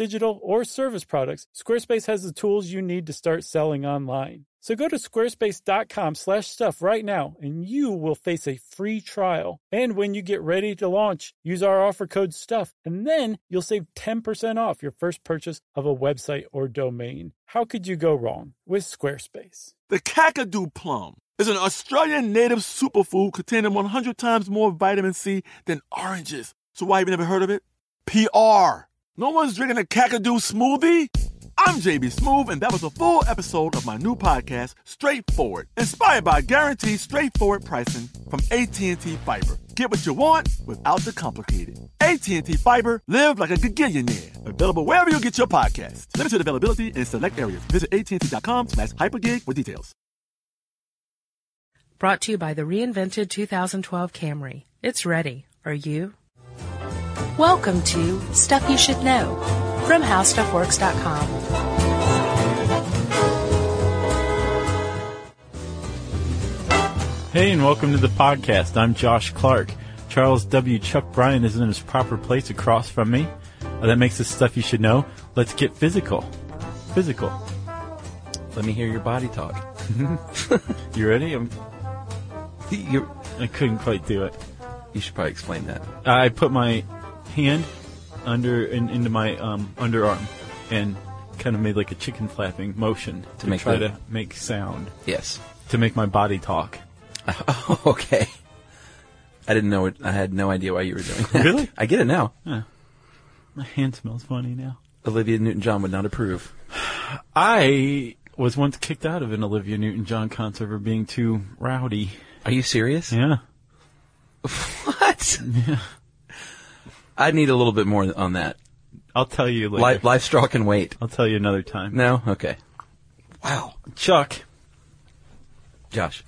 digital, or service products. Squarespace has the tools you need to start selling online. So go to squarespace.com slash stuff right now and you will face a free trial. And when you get ready to launch, use our offer code STUFF and then you'll save 10% off your first purchase of a website or domain. How could you go wrong with Squarespace? The Kakadu plum is an Australian native superfood containing 100 times more vitamin C than oranges. So why have you never heard of it? PR. No one's drinking a Kakadu smoothie? I'm JB Smoove, and that was a full episode of my new podcast, Straightforward, inspired by guaranteed straightforward pricing from AT&T Fiber. Get what you want without the complicated. AT&T Fiber, live like a gigillionaire. Available wherever you get your podcast. Limited availability in select areas. Visit AT&T.com slash hypergig for details. Brought to you by the reinvented 2012 Camry. It's ready. Are you? Welcome to Stuff You Should Know from HowStuffWorks.com. Hey, and welcome to the podcast. I'm Josh Clark. Charles W. Chuck Bryan is in his proper place across from me. Uh, that makes the stuff you should know. Let's get physical. Physical. Let me hear your body talk. You ready? I'm, you I couldn't quite do it. you should probably explain that. I put my hand under in, into my um, underarm and kind of made like a chicken flapping motion to, make try the- to make sound Yes. to make my body talk. Oh, okay. I didn't know it. I had no idea why you were doing that. Really? I get it now. My hand smells funny now. Olivia Newton-John would not approve. I was once kicked out of an Olivia Newton-John concert for being too rowdy. Are you serious? Yeah. What? I need a little bit more on that. I'll tell you later. Life, life straw can wait. I'll tell you another time. No? Okay. Wow. Chuck, Josh.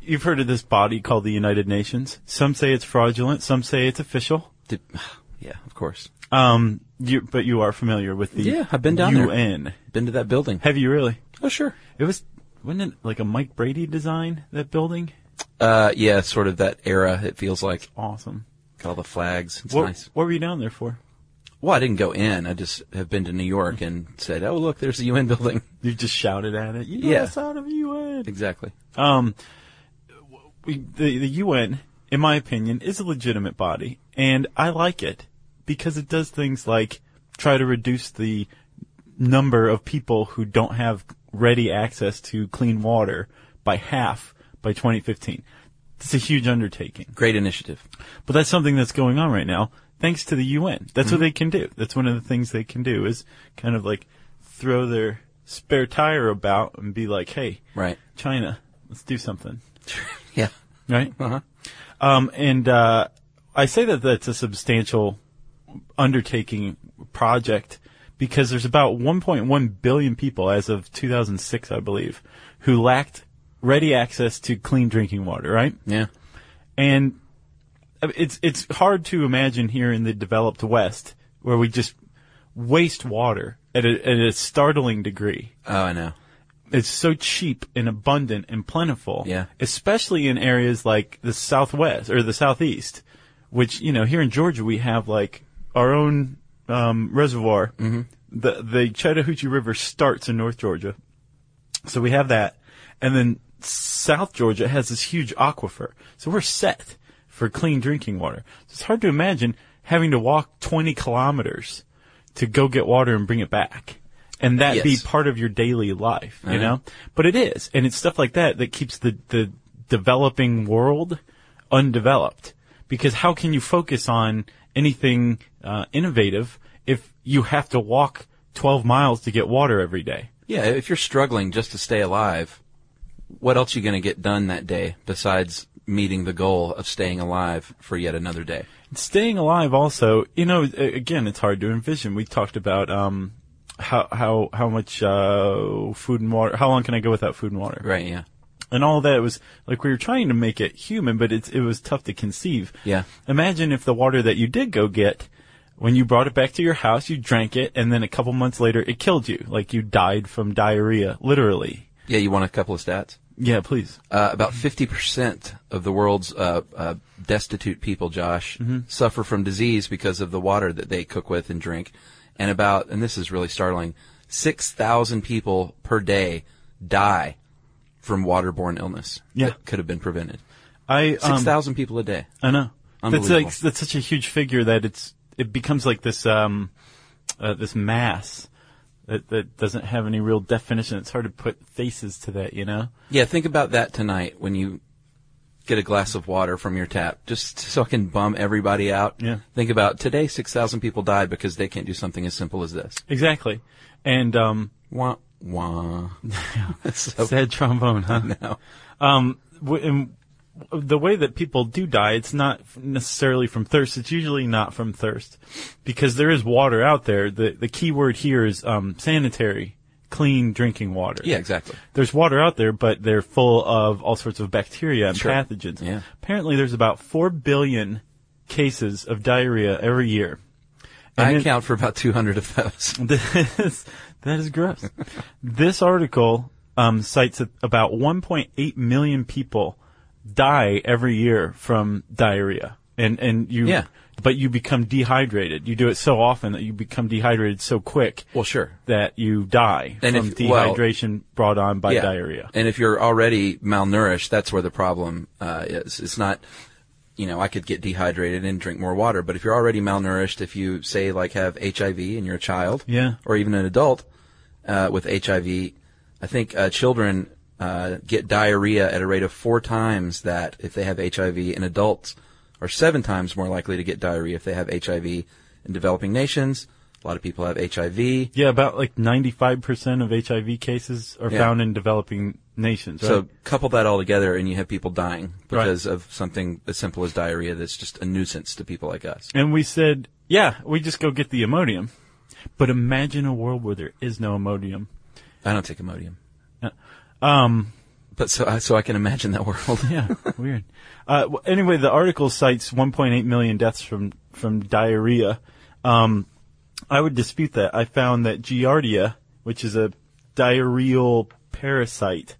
you've heard of this body called the United Nations. Some say it's fraudulent. Some say it's official. Did, yeah, of course. Um, you, but you are familiar with the Yeah, I've been down there. UN. Been to that building. Have you really? Oh, sure. It was, wasn't it like a Mike Brady design, that building? Uh, yeah, sort of that era, it feels like. Awesome. All the flags. It's What, nice. what were you down there for? Well, I didn't go in. I just have been to New York and said, "Oh, look, there's the UN building." You just shouted at it. You Yeah. us out of UN. Exactly. Um, we, the the UN, in my opinion, is a legitimate body, and I like it because it does things like try to reduce the number of people who don't have ready access to clean water by half by 2015. It's a huge undertaking, Great initiative. but that's something that's going on right now thanks to the UN. That's what they can do. That's one of the things they can do is kind of like throw their spare tire about and be like, "Hey, Right. China, let's do something." Yeah. right? Uh-huh. Um, and uh, I say that that's a substantial undertaking project because there's about 1.1 billion people as of 2006, I believe, who lacked ready access to clean drinking water, right? Yeah. And uh, it's it's hard to imagine here in the developed West where we just waste water at a, at a startling degree Oh, I know. it's so cheap and abundant and plentiful. Yeah. Especially in areas like the Southwest or the Southeast, which, you know, here in Georgia we have like our own um, reservoir. Mm-hmm. The, the Chattahoochee River starts in North Georgia. So we have that. And then South Georgia has this huge aquifer. So we're set for clean drinking water. So it's hard to imagine having to walk 20 kilometers to go get water and bring it back. And that be part of your daily life, you Uh-huh. know? But it is. And it's stuff like that that keeps the, the developing world undeveloped. Because how can you focus on anything uh, innovative if you have to walk 12 miles to get water every day? Yeah. If you're struggling just to stay alive, what else are you going to get done that day besides meeting the goal of staying alive for yet another day? Staying alive also, you know, again, it's hard to envision. We talked about, um, how, how, how much, uh, food and water, how long can I go without food and water? Right. Yeah. And all that was, like, we were trying to make it human, but it's, it was tough to conceive. Yeah. Imagine if the water that you did go get, When you brought it back to your house, you drank it, and then a couple months later, it killed you. Like you died from diarrhea, literally. Yeah, you want a couple of stats? Yeah, please. Uh, about 50% of the world's uh, uh, destitute people, Josh, suffer from disease because of the water that they cook with and drink. And about, and this is really startling, 6,000 people per day die from waterborne illness Yeah. that could have been prevented. I um, 6,000 people a day. I know. That's like that's such a huge figure that it's it becomes like this um uh, this mass that that doesn't have any real definition. It's hard to put faces to that, you know. Yeah, think about that tonight when you get a glass of water from your tap, just so I can bum everybody out. Yeah. Think about today, 6,000 people died because they can't do something as simple as this. Exactly. And um Wah, wah. so, sad trombone, huh? no. Um, w- and the way that people do die, it's not necessarily from thirst. It's usually not from thirst, because there is water out there. the The key word here is um, sanitary, clean drinking water. Yeah, exactly. There's water out there, but they're full of all sorts of bacteria and Sure. pathogens. Yeah. Apparently, there's about four billion cases of diarrhea every year. And I it- account for about 200 of those. this, that is gross. this article um, cites about 1.8 million people die every year from diarrhea, and and you, Yeah. but you become dehydrated. You do it so often that you become dehydrated so quick Well, sure. that you die And from if- well- dehydration brought on by diarrhea. And if you're already malnourished, that's where the problem uh, is. It's not, you know, I could get dehydrated and drink more water, but if you're already malnourished, if you say like have HIV and you're a child, Yeah. or even an adult uh, with HIV, I think uh, children uh, get diarrhea at a rate of four times that if they have HIV, and adults are seven times more likely to get diarrhea if they have HIV. In developing nations, a lot of people have HIV. Yeah, about like 95% of HIV cases are Yeah. found in developing nations. Right? So couple that all together, and you have people dying because of something as simple as diarrhea. That's just a nuisance to people like us. And we said, yeah, we just go get the Imodium. But imagine a world where there is no Imodium. I don't take Imodium, Um, but so I so I can imagine that world. yeah, weird. Uh, anyway, the article cites 1.8 million deaths from, from diarrhea. Um, I would dispute that. I found that Giardia, which is a diarrheal parasite,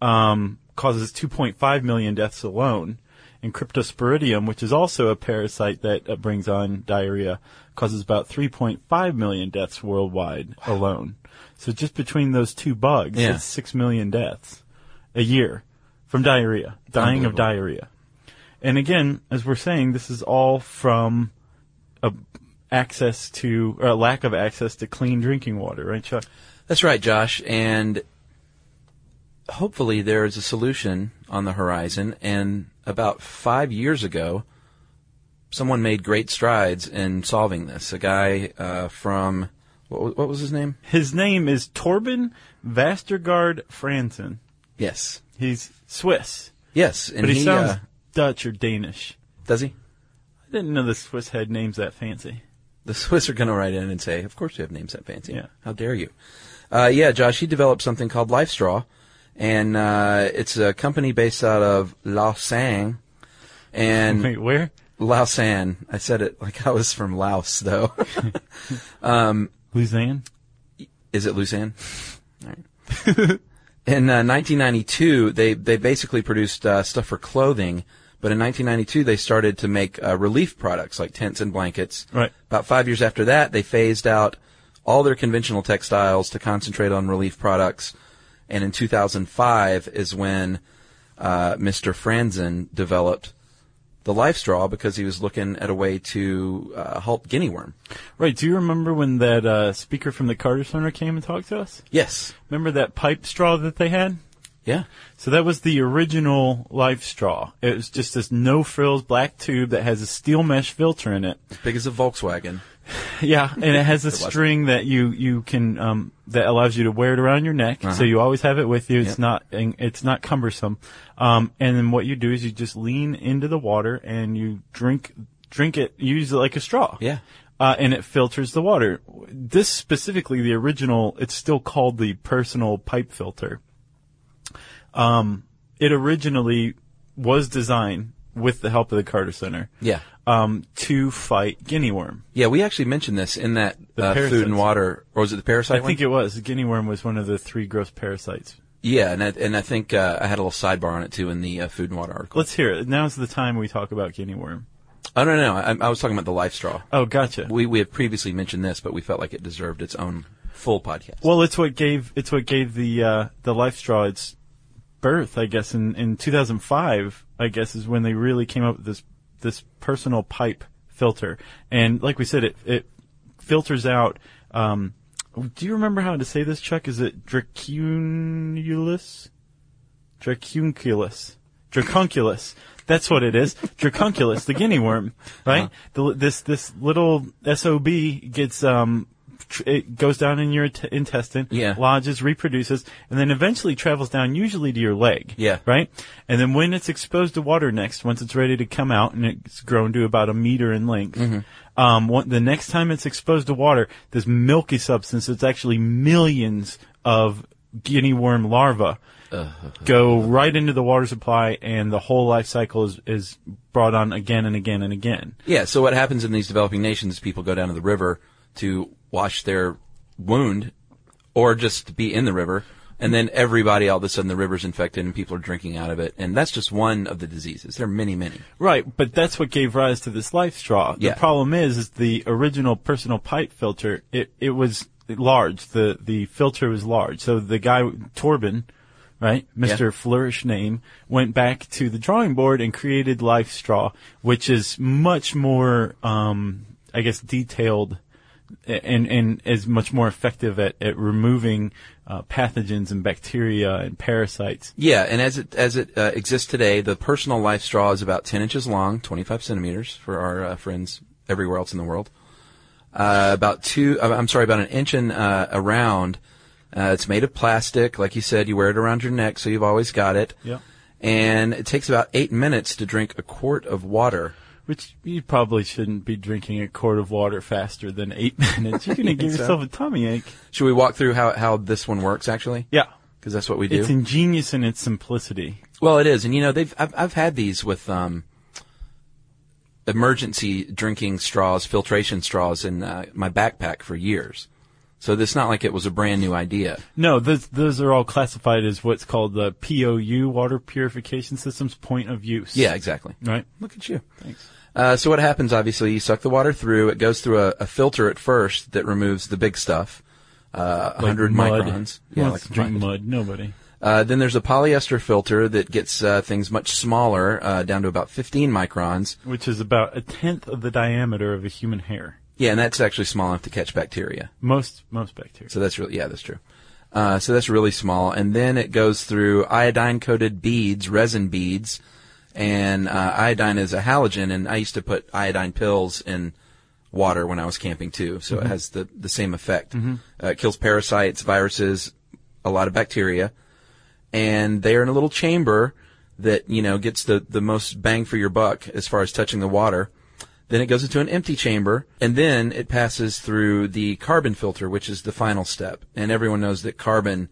um, causes 2.5 million deaths alone. And Cryptosporidium, which is also a parasite that uh, brings on diarrhea, causes about 3.5 million deaths worldwide alone. So just between those two bugs, Yeah. it's 6 million deaths a year from diarrhea, dying of Unbelievable. diarrhea. And again, as we're saying, this is all from a access to, or a lack of access to clean drinking water, right, Chuck? That's right, Josh. And hopefully there is a solution on the horizon. And about five years ago, someone made great strides in solving this. A guy uh, from what, what was his name? His name is Torben Vestergaard Frandsen. Yes, He's Swiss, yes. And but he, sounds uh, Dutch or Danish. does he? I didn't know the Swiss had names that fancy. The Swiss are going to write in and say, "Of course you have names that fancy. Yeah. How dare you?" Uh, yeah, Josh, he developed something called Life Straw, and uh, it's a company based out of Lausanne. And Wait, where? Lausanne. I said it like I was from Laos, though. Luzanne? Is it Lausanne? All right. In uh, 1992, they they basically produced uh, stuff for clothing, but in 1992 they started to make uh, relief products like tents and blankets. Right. About five years after that, they phased out all their conventional textiles to concentrate on relief products, and in 2005 is when uh, Mr. Frandsen developed the Life Straw because he was looking at a way to uh, halt guinea worm. Right, do you remember when that uh, speaker from the Carter Center came and talked to us? Yes. Remember that pipe straw that they had? Yeah. So that was the original life straw. It was just this no frills black tube that has a steel mesh filter in it. As big as a Volkswagen. Yeah, and it has a string that you you can um, that allows you to wear it around your neck, so Uh-huh. you always have it with you. It's Yep. not it's not cumbersome. Um, and then what you do is you just lean into the water and you drink drink it. You use it like a straw. Yeah. Uh, and it filters the water. This specifically, the original, it's still called the personal pipe filter. Um, it originally was designed with the help of the Carter Center, Yeah. um, to fight guinea worm. Yeah, we actually mentioned this in that uh, food and water, or was it the parasite I think one? it was. Guinea worm was one of the three gross parasites. yeah, and I, and I think uh, I had a little sidebar on it too in the uh, food and water article. Let's hear it. Now's the time we talk about guinea worm. Oh no, no, no, I, I was talking about the life straw. Oh, gotcha. We we have previously mentioned this, but we felt like it deserved its own full podcast. Well, it's what gave it's what gave the uh, the life straw its birth, I guess. In in 2005, I guess is when they really came up with this this personal pipe filter, and like we said, it it filters out. Um, do you remember how to say this, Chuck? Is it dracunculus? Dracunculus. Dracunculus. That's what it is. Dracunculus, the guinea worm, right? The, this this little sob gets um, it goes down in your t- intestine, Yeah. lodges, reproduces, and then eventually travels down, usually to your leg. Yeah. Right. And then when it's exposed to water next, once it's ready to come out, and it's grown to about a meter in length. Mm-hmm. Um, one, the next time it's exposed to water, this milky substance, it's actually millions of guinea worm larvae go right into the water supply, and the whole life cycle is, is brought on again and again and again. Yeah, so what happens in these developing nations, people go down to the river to wash their wound or just be in the river. And then everybody, all of a sudden, the river's infected and people are drinking out of it. And that's just one of the diseases. There are many, many. Right, but that's what gave rise to this life straw. Yeah. The problem is, is the original personal pipe filter. It it was large. The the filter was large. So the guy Torben, right, Mister Yeah. Flourish name, went back to the drawing board and created life straw, which is much more, um, I guess, detailed. And and is much more effective at, at removing uh, pathogens and bacteria and parasites. Yeah, and as it as it uh, exists today, the personal life straw is about 10 inches long, 25 centimeters for our uh, friends everywhere else in the world. Uh, about two, uh, I'm sorry, about an inch in, uh, around. Uh, it's made of plastic, like you said. You wear it around your neck, so you've always got it. Yep. And it takes about eight minutes to drink a quart of water. Which you probably shouldn't be drinking a quart of water faster than eight minutes. You're going to give so? yourself a tummy ache. Should we walk through how how this one works actually? Yeah. Because that's what we do. It's ingenious in its simplicity. Well, it is, and you know they've I've, I've had these with um, emergency drinking straws, filtration straws in uh, my backpack for years. So it's not like it was a brand new idea. No, those, those are all classified as what's called the POU, water purification systems, point of use. Yeah, exactly. Right? Look at you. Thanks. Uh, so what happens? Obviously, you suck the water through. It goes through a, a filter at first that removes the big stuff, uh, Like 100 mud. microns. Who Yeah, like drink mud. mud. Nobody. Uh, then there's a polyester filter that gets uh, things much smaller, uh, down to about 15 microns. Which is about a tenth of the diameter of a human hair. Yeah, and that's actually small enough to catch bacteria. Most, most bacteria. So that's really, yeah, that's true. Uh, so that's really small. And then it goes through iodine coated beads, resin beads. And, uh, iodine is a halogen. And I used to put iodine pills in water when I was camping too. So it has the, the same effect. Uh, it kills parasites, viruses, a lot of bacteria. And they're in a little chamber that, you know, gets the, the most bang for your buck as far as touching the water. Then it goes into an empty chamber, and then it passes through the carbon filter, which is the final step. And everyone knows that carbon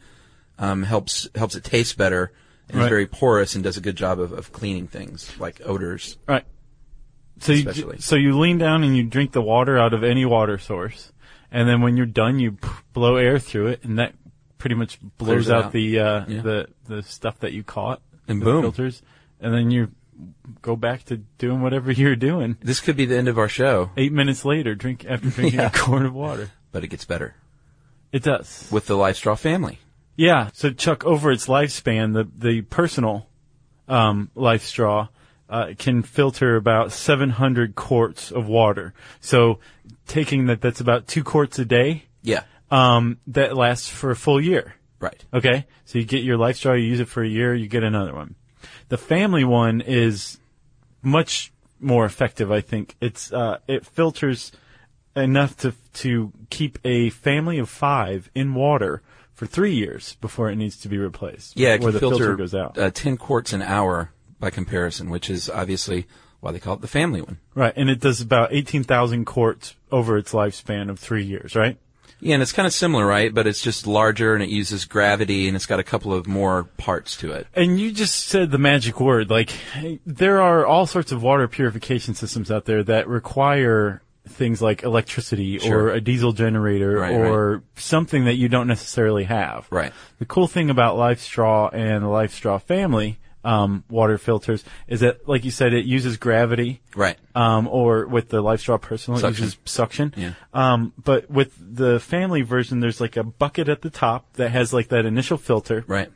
um, helps helps it taste better and Right. is very porous and does a good job of, of cleaning things like odors. Right. So you, so you lean down and you drink the water out of any water source, and then when you're done, you p- blow air through it, and that pretty much blows out, out. the uh, Yeah. the the stuff that you caught, And boom. filters, and then you go back to doing whatever you're doing. This could be the end of our show, Eight minutes later, drink after drinking Yeah. a quart of water. but it gets better It does. with the Life Straw family. Yeah. So Chuck, over its lifespan, the the personal um, life straw uh, can filter about 700 quarts of water. So taking that, that's about two quarts a day. Yeah, Um, that lasts for a full year. right. Okay. So you get your life straw, you use it for a year, you get another one. The family one is much more effective, I think. It's, uh, it filters enough to, to keep a family of five in water for three years before it needs to be replaced. Yeah, it Where the filter filter goes out. Uh, 10 quarts an hour by comparison, which is obviously why they call it the family one. right. And it does about 18,000 quarts over its lifespan of three years, right? Yeah, and it's kind of similar, right? But it's just larger and it uses gravity and it's got a couple of more parts to it. And you just said the magic word. Like, there are all sorts of water purification systems out there that require things like electricity Sure. or a diesel generator Right, or something that you don't necessarily have. Right. The cool thing about Life Straw and the Life Straw family um, water filters is that, like you said, it uses gravity. Right. Um, or with the Life Straw Personal, it Suction. uses suction. Yeah. Um, but with the family version, there's like a bucket at the top that has like that initial filter Right.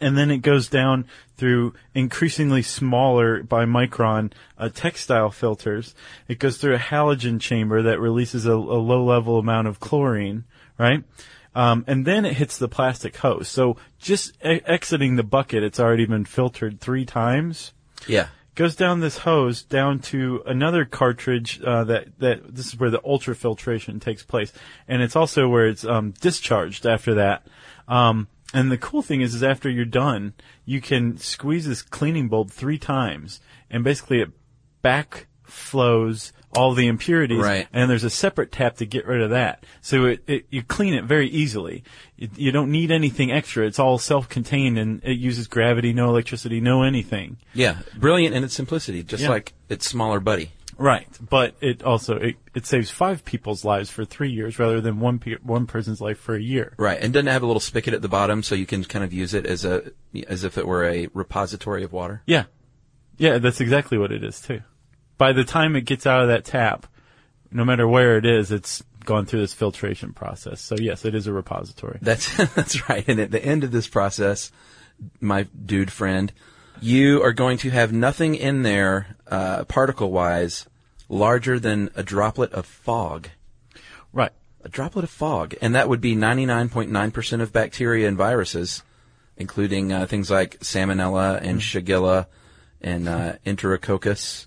and then it goes down through increasingly smaller by micron uh, textile filters. It goes through a halogen chamber that releases a, a low level amount of chlorine, right? Um, and then it hits the plastic hose. So just e- exiting the bucket, it's already been filtered three times Yeah. goes down this hose down to another cartridge uh, that that this is where the ultrafiltration takes place, and it's also where it's um, discharged after that. Um, and the cool thing is, is after you're done, you can squeeze this cleaning bulb three times, and basically it backflows all the impurities, Right. and there's a separate tap to get rid of that. So it, it you clean it very easily. It, you don't need anything extra. It's all self-contained, and it uses gravity, no electricity, no anything. Yeah. Brilliant in its simplicity, just Yeah. like its smaller buddy. Right, but it also it, it saves five people's lives for three years rather than one pe- one person's life for a year. Right. And doesn't it have a little spigot at the bottom so you can kind of use it as a as if it were a repository of water? Yeah, yeah, that's exactly what it is too. By the time it gets out of that tap, no matter where it is, it's gone through this filtration process. So yes, it is a repository. That's that's right. And at the end of this process, my dude friend, you are going to have nothing in there, uh, particle wise, larger than a droplet of fog. Right. A droplet of fog, and that would be 99.9% of bacteria and viruses, including uh, things like salmonella and shigella and uh, enterococcus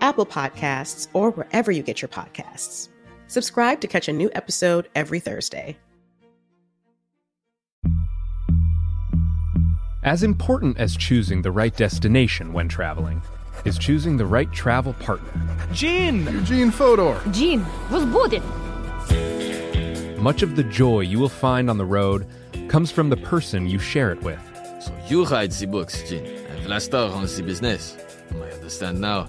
Apple Podcasts, or wherever you get your podcasts. Subscribe to catch a new episode every Thursday. As important as choosing the right destination when traveling is choosing the right travel partner. Gene! Eugene Fodor! Gene, Volbudin! Much of the joy you will find on the road comes from the person you share it with. So you write the books, Gene, and Vlasta runs the business. I understand now.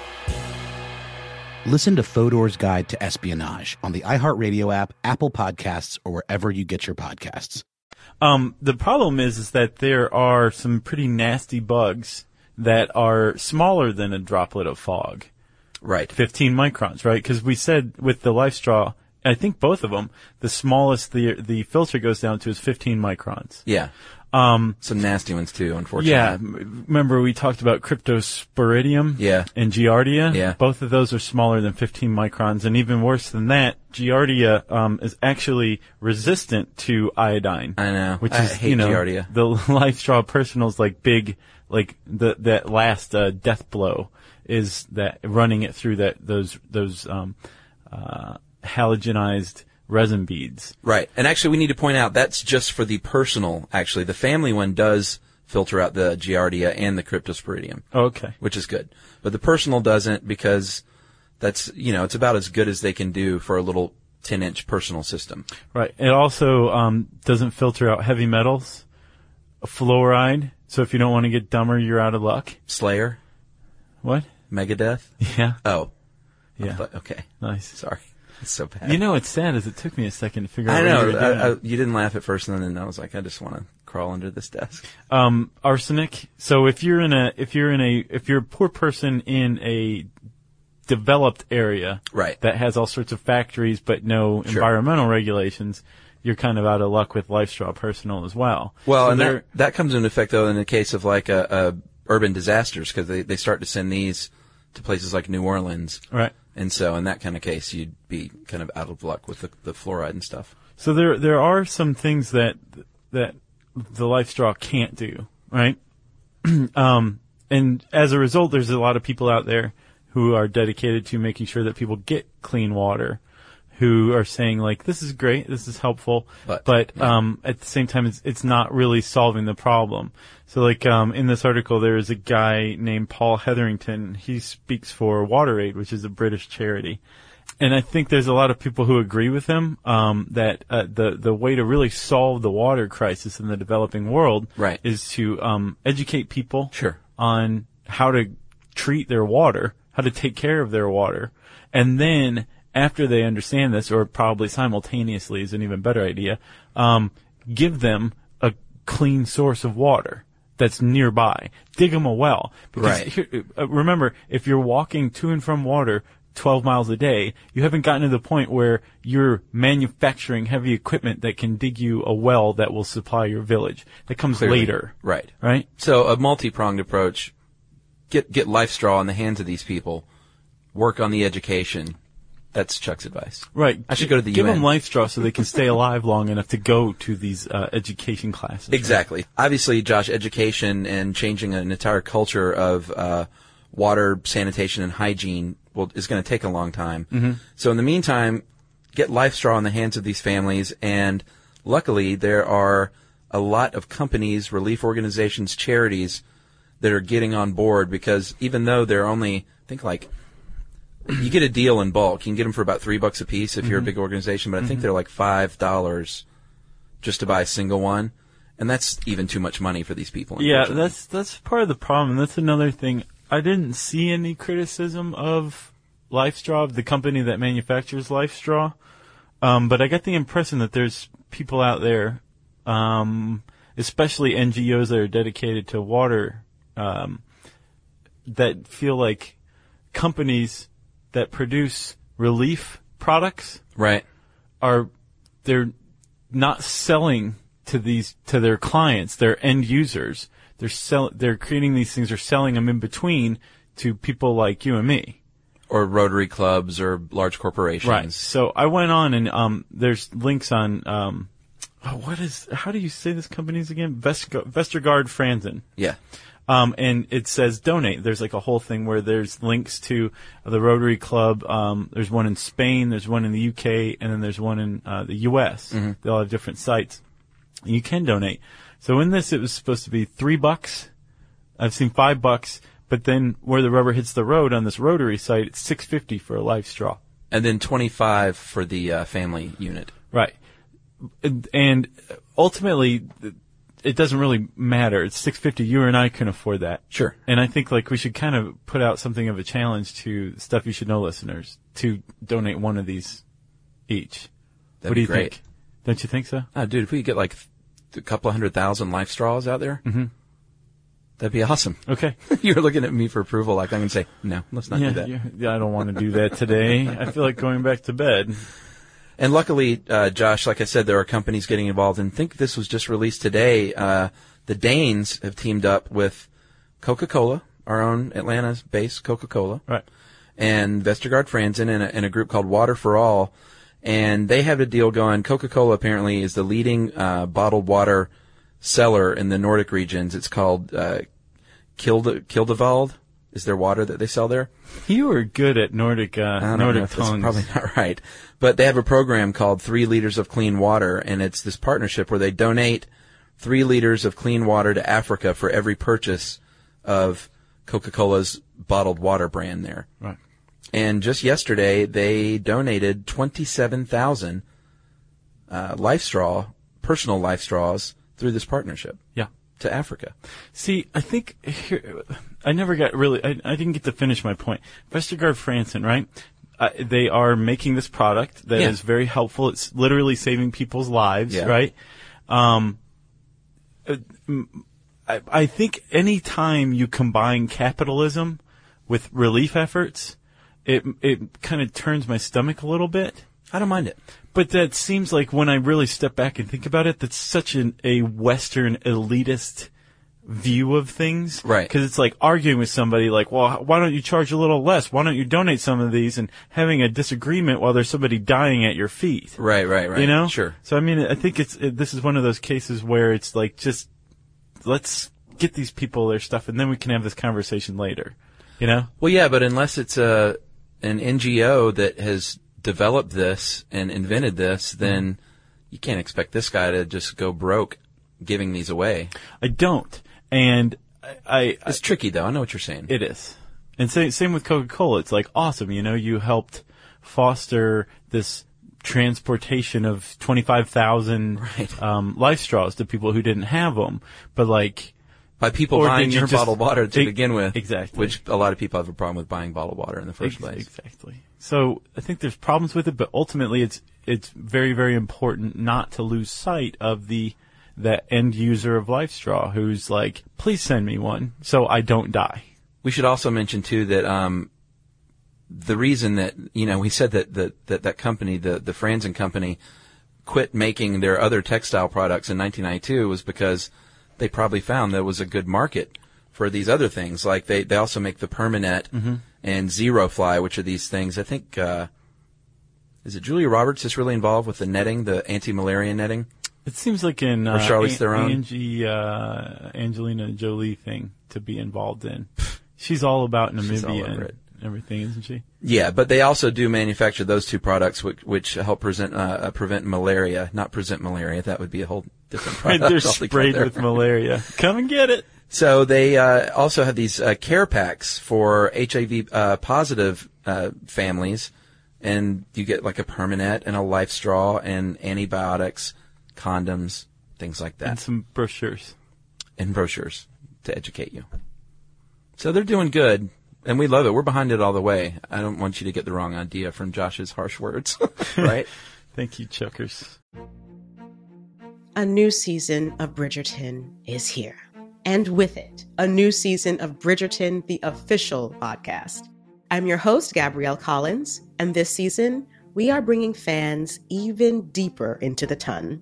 Listen to Fodor's Guide to Espionage on the iHeartRadio app, Apple Podcasts, or wherever you get your podcasts. Um, the problem is, is that there are some pretty nasty bugs that are smaller than a droplet of fog. Right. 15 microns, right? Because we said with the life straw, I think both of them, the smallest the the filter goes down to is 15 microns. Yeah. Um, Some nasty ones too, unfortunately. yeah, m- remember we talked about cryptosporidium Yeah. and giardia? Yeah. Both of those are smaller than 15 microns, and even worse than that, giardia um, is actually resistant to iodine. I know. Which I is, hate you know, giardia. the life straw personal's like big, like the that last uh, death blow is that running it through that those those um, uh, halogenized resin beads. Right. And actually, we need to point out that's just for the personal. Actually, the family one does filter out the Giardia and the Cryptosporidium, Okay. which is good. But the personal doesn't because that's, you know, it's about as good as they can do for a little 10 inch personal system. Right. It also um, doesn't filter out heavy metals, fluoride. So if you don't want to get dumber, you're out of luck. Slayer, What? Megadeth. Yeah. Oh, Yeah. but- okay. Nice. Sorry. It's so bad. You know, what's sad is it took me a second to figure out. I what know. you, were I, doing. I, you didn't laugh at first, and then I was like, I just want to crawl under this desk. um, arsenic. So if you're in a if you're in a if you're a poor person in a developed area Right. that has all sorts of factories but no Sure. environmental regulations, you're kind of out of luck with LifeStraw Personal as well. Well, So and they're- that, that comes into effect though in the case of like a, a urban disasters because they, they start to send these to places like New Orleans, right. And so in that kind of case you'd be kind of out of luck with the, the fluoride and stuff. So there there are some things that that the life straw can't do, right? um, and as a result, there's a lot of people out there who are dedicated to making sure that people get clean water, who are saying like, "This is great, this is helpful," But, yeah. um, at the same time, it's it's not really solving the problem. So, like um, in this article, there is a guy named Paul Hetherington. He speaks for WaterAid, which is a British charity and I think there's a lot of people who agree with him um, that uh, the the way to really solve the water crisis in the developing world Right. is to um, educate people Sure. on how to treat their water, how to take care of their water, and then after they understand this, or probably simultaneously is an even better idea, um, give them a clean source of water that's nearby. Dig them a well. Because Right. here- uh, remember, if you're walking to and from water 12 miles a day, you haven't gotten to the point where you're manufacturing heavy equipment that can dig you a well that will supply your village. That comes Clearly. later. Right. Right? So a multi-pronged approach. Get get life straw in the hands of these people. Work on the education. That's Chuck's advice. Right. I should go to the Give UN. them life straw so they can stay alive long enough to go to these uh, education classes. Exactly. Obviously, Josh, education and changing an entire culture of uh, water, sanitation, and hygiene will, is going to take a long time. Mhm. So in the meantime, get life straw in the hands of these families, and luckily there are a lot of companies, relief organizations, charities that are getting on board because even though they're only, I think like you get a deal in bulk. You can get them for about three bucks a piece if you're a Mhm. big organization, but I think Mhm. they're like five dollars just to buy a single one, and that's even too much money for these people. Yeah, that's that's part of the problem. That's another thing. I didn't see any criticism of LifeStraw, the company that manufactures LifeStraw, um, but I got the impression that there's people out there, um, especially NGOs that are dedicated to water, um, that feel like companies that produce relief products right are they're not selling to these to their clients, their end users. They're sell they're creating these things, they're selling them in between to people like you and me. or Rotary clubs or large corporations. Right. So I went on and um there's links on um oh, what is how do you say this company's again? Vestergaard, Vestergaard Frandsen. Yeah. Um, and it says donate. There's like a whole thing where there's links to the Rotary Club. Um, there's one in Spain, there's one in the UK, and then there's one in uh, the US. Mhm. They all have different sites. You can donate. So in this, it was supposed to be three bucks. I've seen five bucks, but then where the rubber hits the road on this Rotary site, it's six fifty for a life straw. And then twenty five for the uh, family unit. Right. And- And ultimately, it doesn't really matter. It's six fifty. You and I can afford that. Sure. And I think like we should kind of put out something of a challenge to stuff you should know listeners to donate one of these each. That'd what do be you great. think? Don't you think so? Oh, dude, if we could get like a couple of hundred thousand life straws out there, Mhm. that'd be awesome. Okay. You're looking at me for approval, like I'm going to say, no, let's not yeah, do that. yeah, I don't want to do that today. I feel like going back to bed. And luckily, uh, Josh, like I said, there are companies getting involved. And think this was just released today. Uh, the Danes have teamed up with Coca-Cola, our own Atlanta-based Coca-Cola, Right. and Vestergaard Frandsen, and a, and a group called Water for All. And they have a deal going. Coca-Cola apparently is the leading uh, bottled water seller in the Nordic regions. It's called uh, Kilde, Kildevæld. Is there water that they sell there? You were good at Nordic uh, I don't know Nordic tongues. probably not right. But they have a program called Three Liters of Clean Water, and it's this partnership where they donate three liters of clean water to Africa for every purchase of Coca-Cola's bottled water brand there. Right. And just yesterday, they donated 27,000 uh, life straw, personal life straws through this partnership Yeah. to Africa. See, I think here, I never got really, I, I didn't get to finish my point. Vestergaard Frandsen, right? Uh, they are making this product that is Yeah. very helpful. It's literally saving people's lives, Yeah. right? Um, uh, I, I think any time you combine capitalism with relief efforts, it it kind of turns my stomach a little bit. I don't mind it. But that seems like when I really step back and think about it, that's such an, a Western elitist view of things. Right. Because it's like arguing with somebody like, well, why don't you charge a little less? Why don't you donate some of these? And having a disagreement while there's somebody dying at your feet. Right, right, right. You know? Sure. So, I mean, I think it's, it, this is one of those cases where it's like, just, let's get these people their stuff and then we can have this conversation later. You know? Well, yeah, but unless it's a an NGO that has developed this and invented this, then mm-hmm. you can't expect this guy to just go broke giving these away. I don't. And I, I, It's tricky, though. I know what you're saying. It is. And same, same with Coca-Cola. It's like awesome. You know, you helped foster this transportation of 25,000 Right. um, life straws to people who didn't have them. But like, By people buying you your bottled water to E- begin with. exactly. Which a lot of people have a problem with buying bottled water in the first ex- place. exactly. So I think there's problems with it, but ultimately it's, it's very, very important not to lose sight of the, the end user of Life Straw who's like, please send me one so I don't die. We should also mention too that um, the reason that you know we said that that that, that company, the the Frandsen company, quit making their other textile products in 1992 was because they probably found there was a good market for these other things. Like they they also make the Permanet and Zero Fly, which are these things. I think uh, is it Julia Roberts that's really involved with the netting, the anti-malaria netting. It seems like an uh, Charlize An- Theron? Angie, uh, Angelina Jolie thing to be involved in. She's all about She's all Namibia over and it. everything, isn't she? Yeah, but they also do manufacture those two products, which, which help present, uh, uh, prevent malaria. Not present malaria. That would be a whole different product. they're sprayed altogether. with malaria. Come and get it. So they uh, also have these uh, care packs for HIV uh, positive uh, families, and you get like a Permanet and a Life Straw and antibiotics, condoms, things like that, And some brochures. and brochures to educate you. So they're doing good, and we love it. We're behind it all the way. I don't want you to get the wrong idea from Josh's harsh words, right? Thank you, Chuckers. A new season of Bridgerton is here. And with it, a new season of Bridgerton, the official podcast. I'm your host, Gabrielle Collins, and this season, we are bringing fans even deeper into the ton.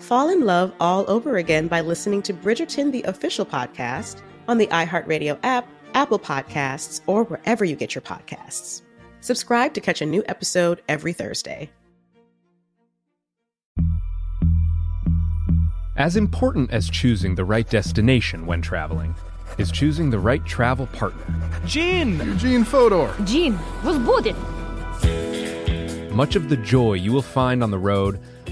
fall in love all over again by listening to Bridgerton, the official podcast, on the iHeartRadio app, Apple Podcasts, or wherever you get your podcasts. Subscribe to catch a new episode every Thursday. As important as choosing the right destination when traveling is choosing the right travel partner. Gene! Eugene Fodor. Jean was booted. Much of the joy you will find on the road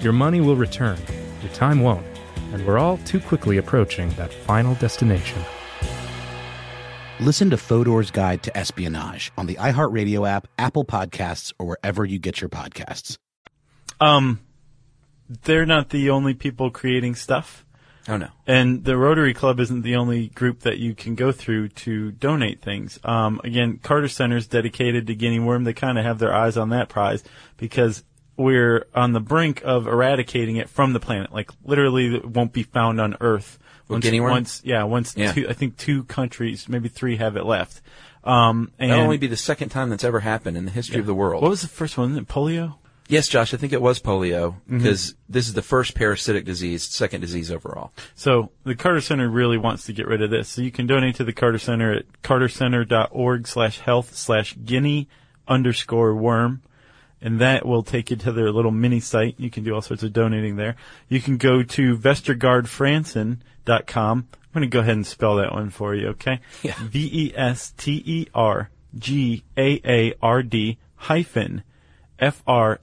Your money will return, your time won't, and we're all too quickly approaching that final destination. Listen to Fodor's Guide to Espionage on the iHeartRadio app, Apple Podcasts, or wherever you get your podcasts. Um, they're not the only people creating stuff. Oh no. And the Rotary Club isn't the only group that you can go through to donate things. Um, again, Carter Center is dedicated to guinea worm. They kind of have their eyes on that prize because we're on the brink of eradicating it from the planet. Like literally, it won't be found on Earth. Guinea worm? Once, yeah, once Yeah. two, I think two countries, maybe three, have it left. Um, and That'll only be the second time that's ever happened in the history of the world. what was the first one? Isn't it polio? Yes, Josh, I think it was polio Mm-hmm. because this is the first parasitic disease, second disease overall. So the Carter Center really wants to get rid of this. So you can donate to the Carter Center at cartercenter.org slash health slash guinea underscore worm. And that will take you to their little mini site. You can do all sorts of donating there. You can go to vestergaardfrandsen.com. I'm going to go ahead and spell that one for you, okay? Yeah. E V-E-S-T-E-R-G-A-A-R-D hyphen F-R-A-N-D-S-E-N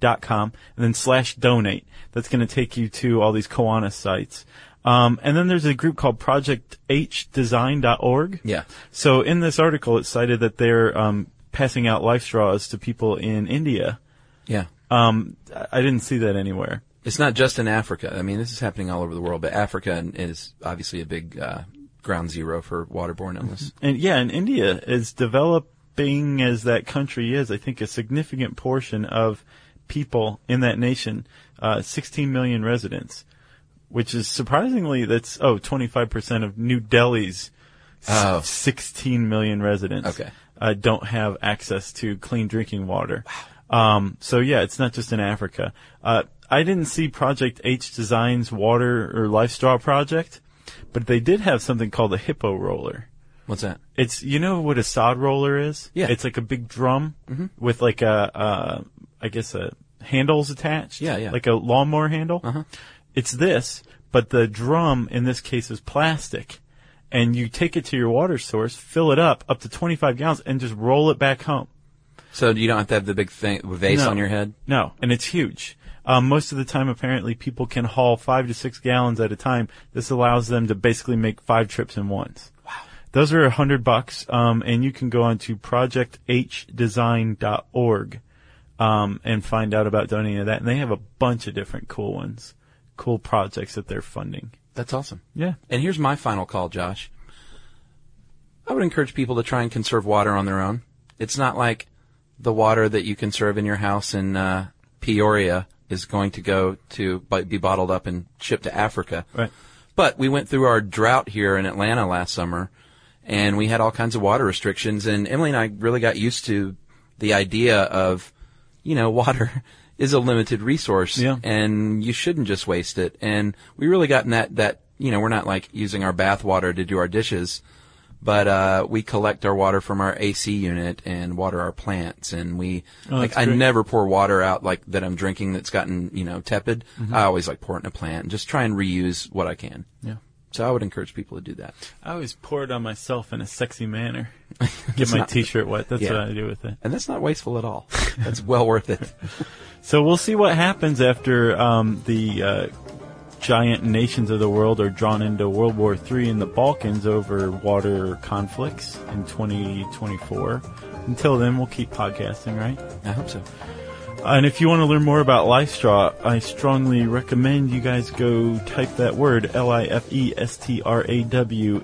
dot com and then slash donate. That's going to take you to all these Koana sites. Um, and then there's a group called Project projectHdesign.org. Yeah. So in this article, it cited that they're um, passing out life straws to people in India. Yeah. Um, I didn't see that anywhere. It's not just in Africa. I mean, this is happening all over the world, but Africa is obviously a big uh, ground zero for waterborne illness. And yeah, and India is developing as that country is. I think a significant portion of people in that nation, uh, 16 million residents, which is surprisingly that's oh 25 percent of New Delhi's Oh. 16 million residents. Okay. Uh, don't have access to clean drinking water. Um, so yeah, it's not just in Africa. Uh, I didn't see Project H Design's water or life straw project, but they did have something called a hippo roller. What's that? It's you know what a sod roller is? Yeah. It's like a big drum with like a uh I guess a handles attached. Yeah, yeah. Like a lawnmower handle. Uh-huh. It's this, but the drum in this case is plastic. And you take it to your water source, fill it up up to 25 gallons, and just roll it back home. So you don't have to have the big thing, vase No. on your head? No, and it's huge. Um, most of the time, apparently, people can haul five to six gallons at a time. This allows them to basically make five trips in once. Wow. Those are a hundred bucks, um, and you can go on to projectHdesign.org um, and find out about donating to that. And they have a bunch of different cool ones, cool projects that they're funding. That's awesome. Yeah. And here's my final call, Josh. I would encourage people to try and conserve water on their own. It's not like the water that you conserve in your house in uh, Peoria is going to go to be bottled up and shipped to Africa. Right. But we went through our drought here in Atlanta last summer, and we had all kinds of water restrictions. And Emily and I really got used to the idea of, you know, water is a limited resource, Yeah. and you shouldn't just waste it. And we really got in that that you know we're not like using our bath water to do our dishes, but uh, we collect our water from our AC unit and water our plants. And we Oh, like I great. never pour water out like that I'm drinking that's gotten you know tepid. Mm-hmm. I always like pour it in a plant and just try and reuse what I can. Yeah. So I would encourage people to do that. I always pour it on myself in a sexy manner. Get my not- t-shirt wet. That's Yeah. what I do with it. And that's not wasteful at all. That's well worth it. So we'll see what happens after um, the uh, giant nations of the world are drawn into World War III in the Balkans over water conflicts in 2024. Until then, we'll keep podcasting, right? I hope so. And if you want to learn more about LifeStraw, I strongly recommend you guys go type that word, L-I-F-E-S-T-R-A-W,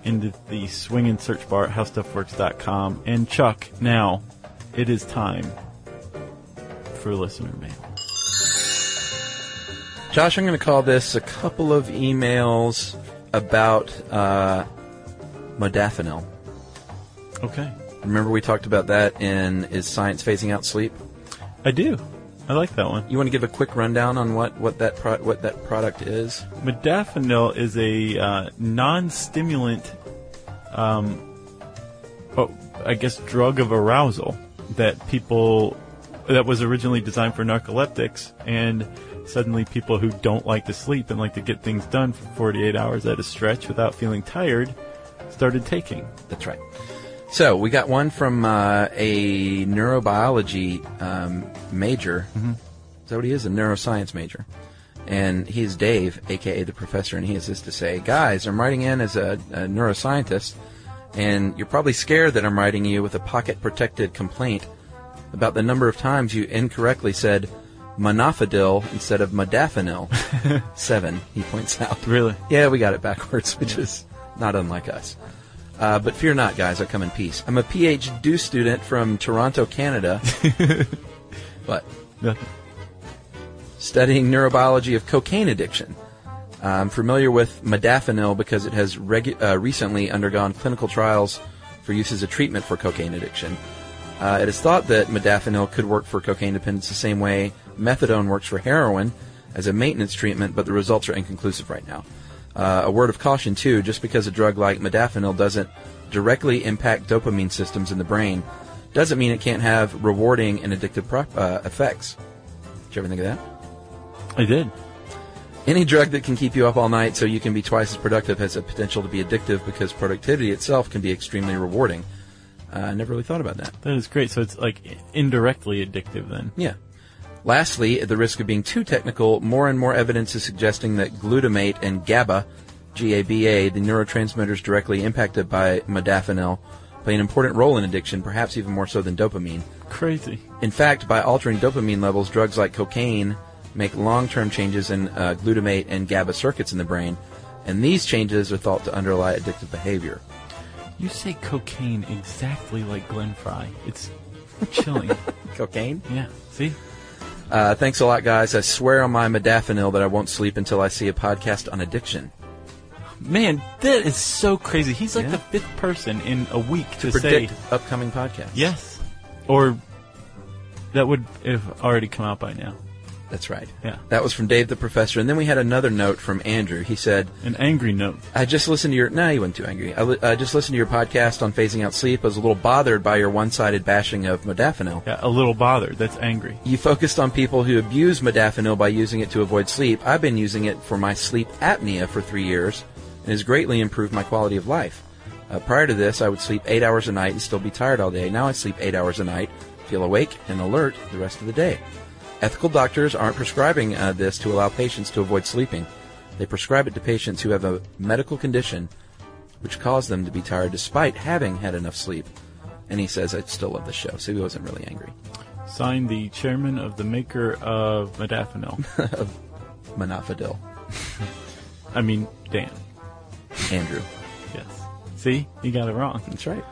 into the swing and search bar at howstuffworks.com. And Chuck, now, it is time for listener mail. Josh, I'm going to call this a couple of emails about uh, modafinil. Okay. Remember we talked about that in Is Science Phasing Out Sleep? I do. I like that one. You want to give a quick rundown on what, what that pro- what that product is? Modafinil is a uh, non-stimulant, um, oh, I guess, drug of arousal that people that was originally designed for narcoleptics, and suddenly people who don't like to sleep and like to get things done for 48 hours at a stretch without feeling tired started taking. That's right. So we got one from uh, a neurobiology um, major. Mm-hmm. Is that what he is? A neuroscience major. And he's Dave, aka the professor, and he has this to say: Guys, I'm writing in as a, a neuroscientist, and you're probably scared that I'm writing you with a pocket-protected complaint about the number of times you incorrectly said Monofidil instead of modafinil. Seven, he points out. Really? Yeah, we got it backwards, which is not unlike us. Uh, but fear not, guys, I come in peace. I'm a PhD student from Toronto, Canada. what? Nothing. Studying neurobiology of cocaine addiction. I'm familiar with modafinil because it has regu- uh, recently undergone clinical trials for use as a treatment for cocaine addiction. Uh, it is thought that modafinil could work for cocaine dependence the same way methadone works for heroin as a maintenance treatment, but the results are inconclusive right now. Uh, a word of caution, too, just because a drug like modafinil doesn't directly impact dopamine systems in the brain doesn't mean it can't have rewarding and addictive pro- uh, effects. Did you ever think of that? I did. Any drug that can keep you up all night so you can be twice as productive has the potential to be addictive because productivity itself can be extremely rewarding. Uh, I never really thought about that. That is great. So it's like indirectly addictive then. Yeah. Lastly, at the risk of being too technical, more and more evidence is suggesting that glutamate and GABA, G-A-B-A, the neurotransmitters directly impacted by modafinil, play an important role in addiction, perhaps even more so than dopamine. Crazy. In fact, by altering dopamine levels, drugs like cocaine make long-term changes in uh, glutamate and GABA circuits in the brain, and these changes are thought to underlie addictive behavior. You say cocaine exactly like Glenn Frey. It's chilling. cocaine? Yeah. See? Uh, thanks a lot, guys. I swear on my modafinil that I won't sleep until I see a podcast on addiction. Man, that is so crazy. He's like Yeah. the fifth person in a week to, To predict say upcoming podcasts. yes, or that would have already come out by now. That's right. Yeah. That was from Dave the Professor. And then we had another note from Andrew. He said, An angry note. I just listened to your. No, you weren't too angry. I, li- I just listened to your podcast on phasing out sleep. I was a little bothered by your one sided bashing of modafinil. Yeah, a little bothered. That's angry. You focused on people who abuse modafinil by using it to avoid sleep. I've been using it for my sleep apnea for three years and has greatly improved my quality of life. Uh, prior to this, I would sleep eight hours a night and still be tired all day. Now I sleep eight hours a night, feel awake and alert the rest of the day. Ethical doctors aren't prescribing uh, this to allow patients to avoid sleeping. They prescribe it to patients who have a medical condition which caused them to be tired despite having had enough sleep. And he says, I still love the show, so he wasn't really angry. Signed the chairman of the maker of modafinil. Of monofidil. I mean, Dan. Andrew. Yes. See, you got it wrong. That's right.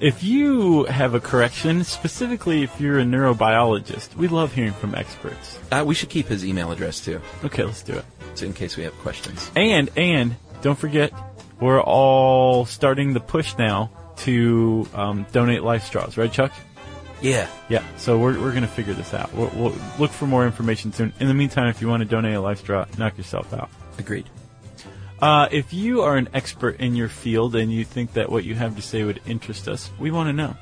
If you have a correction, specifically if you're a neurobiologist, we love hearing from experts. Uh, we should keep his email address too, Okay, let's do it. so in case we have questions. And and don't forget, we're all starting the push now to um, donate life straws, right, Chuck? Yeah. Yeah. So we're we're gonna figure this out. We'll, we'll look for more information soon. In the meantime, if you want to donate a life straw, knock yourself out. Agreed. Uh, if you are an expert in your field and you think that what you have to say would interest us, we want to know.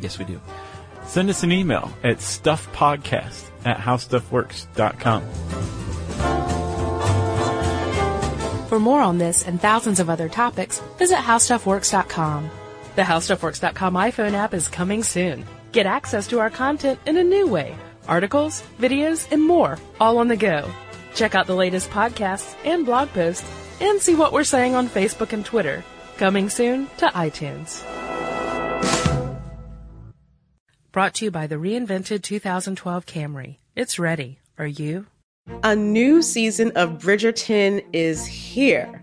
Yes, we do. Send us an email at stuffpodcast at howstuffworks.com. For more on this and thousands of other topics, visit howstuffworks.com. The howstuffworks.com iPhone app is coming soon. Get access to our content in a new way. Articles, videos, and more, all on the go. Check out the latest podcasts and blog posts and see what we're saying on Facebook and Twitter. Coming soon to iTunes. Brought to you by the reinvented 2012 Camry. It's ready. Are you? A new season of Bridgerton is here.